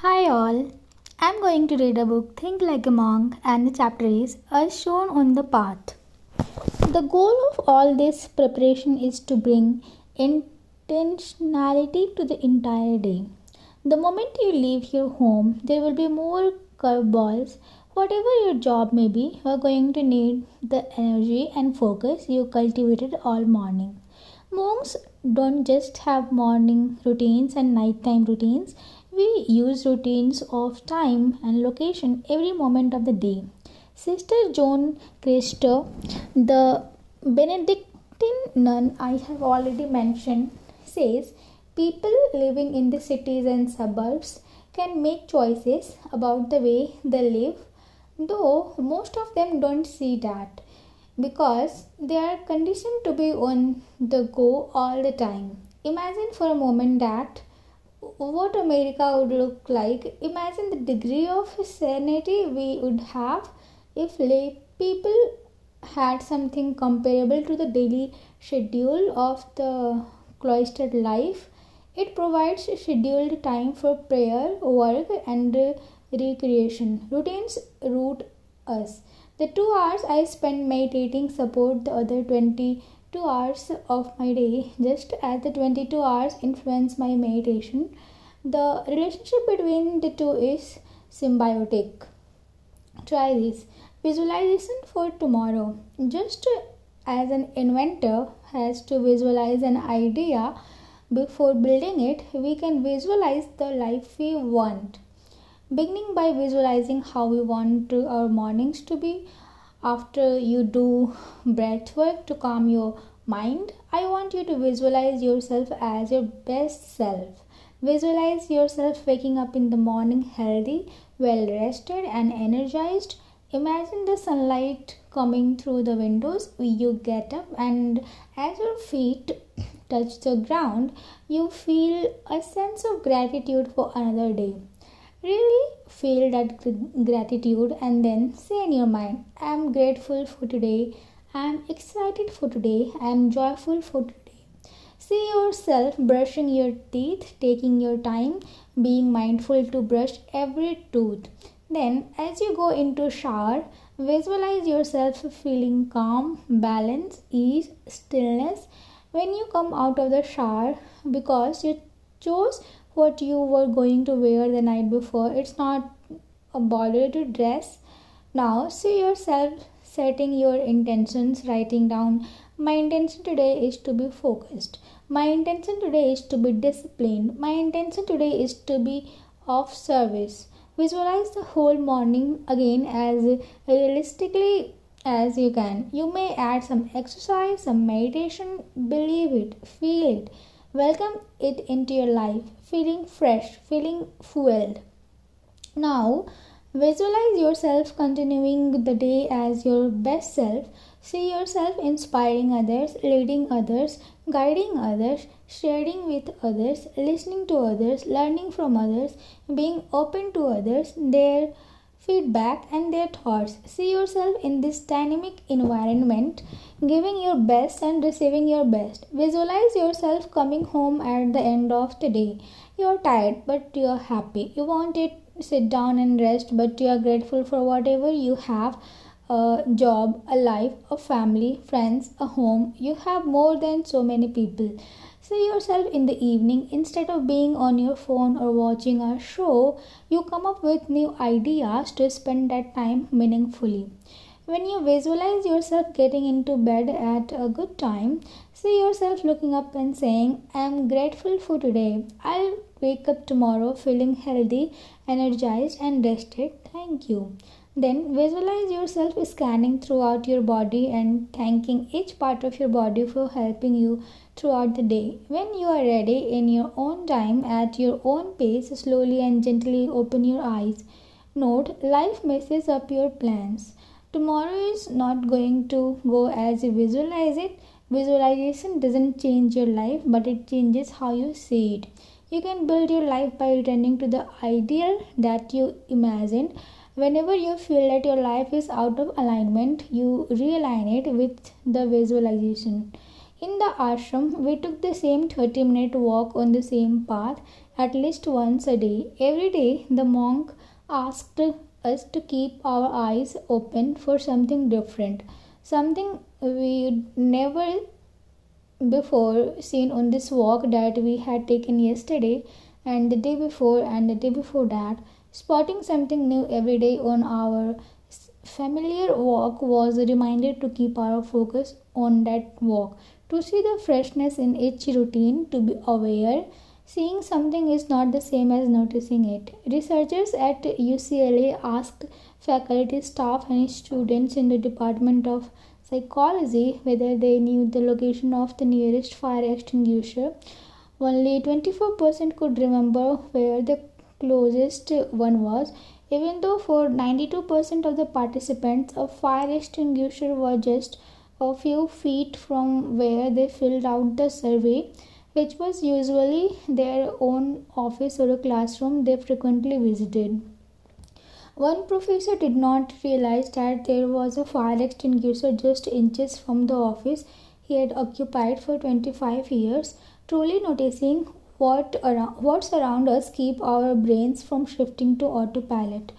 Hi all. I'm going to read a book Think Like a Monk and the chapter is As Shown on the Path. The goal of all this preparation is to bring intentionality to the entire day. The moment you leave your home, there will be more curveballs. Whatever your job may be, you are going to need the energy and focus you cultivated all morning. Monks don't just have morning routines and nighttime routines we use routines of time and location every moment of the day. Sister Joan Chittister, the Benedictine nun I have already mentioned, says people living in the cities and suburbs can make choices about the way they live, though most of them don't see that because they are conditioned to be on the go all the time. Imagine for a moment that what America would look like. Imagine the degree of sanity we would have if lay people had something comparable to the daily schedule of the cloistered life. It provides scheduled time for prayer, work, and recreation. Routines root us. The two hours I spend meditating support the other 20 2 hours of my day just as the 22 hours influence my meditation the relationship between the two is symbiotic. Try this. Visualization for tomorrow. Just as an inventor has to visualize an idea before building it we can visualize the life we want. Beginning by visualizing how we want our mornings to be after you do breath work to calm your mind, I want you to visualize yourself as your best self. Visualize yourself waking up in the morning healthy, well rested, and energized. Imagine the sunlight coming through the windows. You get up, and as your feet touch the ground, you feel a sense of gratitude for another day. Really feel that gratitude and then say in your mind, I am grateful for today, I am excited for today, I am joyful for today. See yourself brushing your teeth, taking your time, being mindful to brush every tooth. Then, as you go into shower, visualize yourself feeling calm, balance, ease, stillness when you come out of the shower because you chose what you were going to wear the night before. It's not a bother to dress. Now, see yourself setting your intentions, writing down my intention today is to be focused. My intention today is to be disciplined. My intention today is to be of service. Visualize the whole morning again as realistically as you can. You may add some exercise, some meditation, believe it, feel it. Welcome it into your life, feeling fresh, feeling fueled. Now, visualize yourself continuing the day as your best self. See yourself inspiring others, leading others, guiding others, sharing with others, listening to others, learning from others, being open to others, their feedback, and their thoughts. See yourself in this dynamic environment giving your best and receiving your best. Visualize yourself coming home at the end of the day. You're tired, but you're happy. You want to sit down and rest, but you are grateful for whatever you have a job, a life, a family, friends, a home. You have more than so many people. See yourself in the evening instead of being on your phone or watching a show, you come up with new ideas to spend that time meaningfully. When you visualize yourself getting into bed at a good time, see yourself looking up and saying, I am grateful for today. I'll wake up tomorrow feeling healthy, energized, and rested. Thank you. Then visualize yourself scanning throughout your body and thanking each part of your body for helping you throughout the day. When you are ready in your own time, at your own pace, slowly and gently open your eyes. Note life messes up your plans. Tomorrow is not going to go as you visualize it. Visualization doesn't change your life, but it changes how you see it. You can build your life by returning to the ideal that you imagined. Whenever you feel that your life is out of alignment, you realign it with the visualization. In the ashram, we took the same 30 minute walk on the same path at least once a day. Every day, the monk asked us to keep our eyes open for something different, something we'd never before seen on this walk that we had taken yesterday and the day before and the day before that. Spotting something new every day on our familiar walk was a reminder to keep our focus on that walk, to see the freshness in each routine, to be aware. Seeing something is not the same as noticing it. Researchers at UCLA asked faculty, staff, and students in the Department of Psychology whether they knew the location of the nearest fire extinguisher. Only 24% could remember where the closest one was, even though for 92% of the participants, a fire extinguisher was just a few feet from where they filled out the survey, which was usually their own office or a classroom they frequently visited. One professor did not realize that there was a fire extinguisher just inches from the office he had occupied for 25 years. Truly noticing what around, what's around us keep our brains from shifting to autopilot.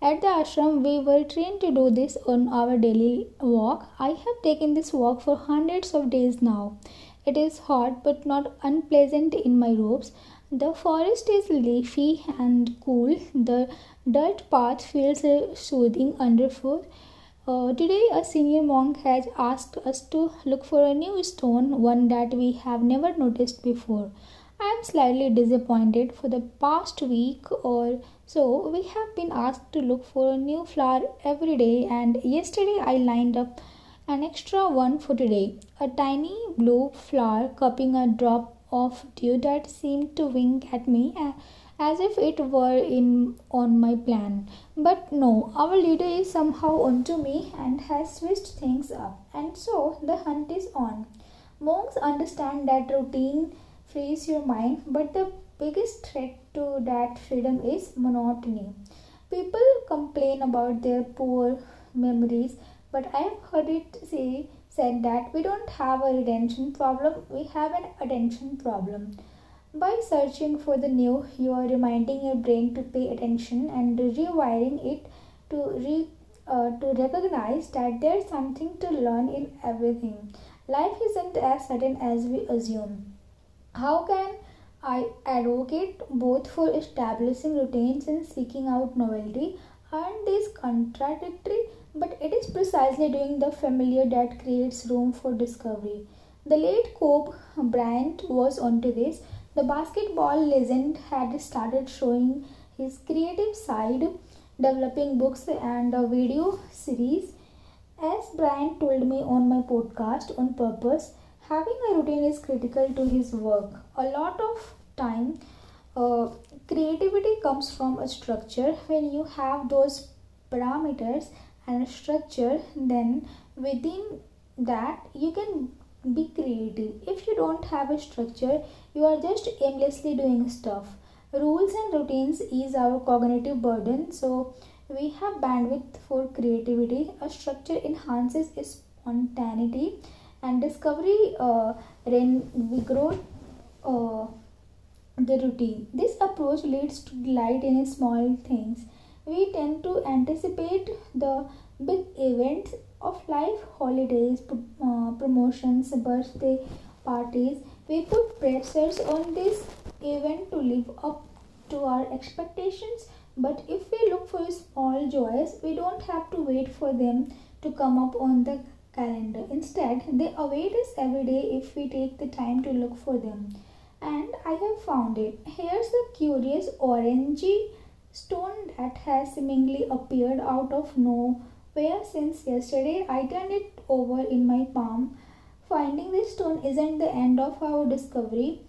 At the ashram, we were trained to do this on our daily walk. I have taken this walk for hundreds of days now. It is hot but not unpleasant in my robes. The forest is leafy and cool. The dirt path feels soothing underfoot. Uh, today, a senior monk has asked us to look for a new stone, one that we have never noticed before. I am slightly disappointed. For the past week or so, we have been asked to look for a new flower every day, and yesterday I lined up an extra one for today. A tiny blue flower cupping a drop of dew that seemed to wink at me as if it were in on my plan. But no, our leader is somehow onto me and has switched things up, and so the hunt is on. Monks understand that routine frees your mind, but the biggest threat to that freedom is monotony. People complain about their poor memories, but I have heard it say said that we don't have a retention problem, we have an attention problem. By searching for the new, you are reminding your brain to pay attention and rewiring it to re, uh, to recognize that there's something to learn in everything. Life isn't as sudden as we assume. How can I advocate both for establishing routines and seeking out novelty? Aren't these contradictory? But it is precisely doing the familiar that creates room for discovery. The late Kobe Bryant was onto this. The basketball legend had started showing his creative side, developing books and a video series. As Bryant told me on my podcast on purpose, having a routine is critical to his work. A lot of time uh, creativity comes from a structure. When you have those parameters and a structure then within that you can be creative. If you don't have a structure you are just aimlessly doing stuff. Rules and routines ease our cognitive burden so we have bandwidth for creativity. A structure enhances spontaneity and discovery uh, we grow uh, the routine. This approach leads to delight in small things. We tend to anticipate the big events of life, holidays, uh, promotions, birthday parties. We put pressures on this event to live up to our expectations. But if we look for small joys, we don't have to wait for them to come up on the calendar. Instead, they await us every day if we take the time to look for them. And I have found it. Here's a curious orangey stone that has seemingly appeared out of nowhere since yesterday. I turned it over in my palm. Finding this stone isn't the end of our discovery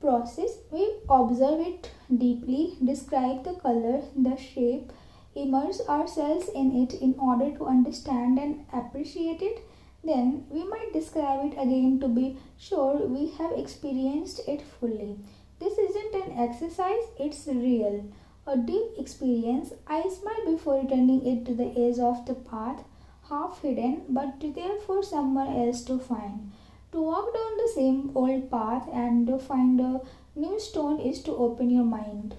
process. We observe it deeply, describe the color, the shape, immerse ourselves in it in order to understand and appreciate it, then we might describe it again to be sure we have experienced it fully. This isn't an exercise, it's real. A deep experience. I smile before returning it to the edge of the path, half hidden, but there for someone else to find. To walk down the same old path and to find a New stone is to open your mind.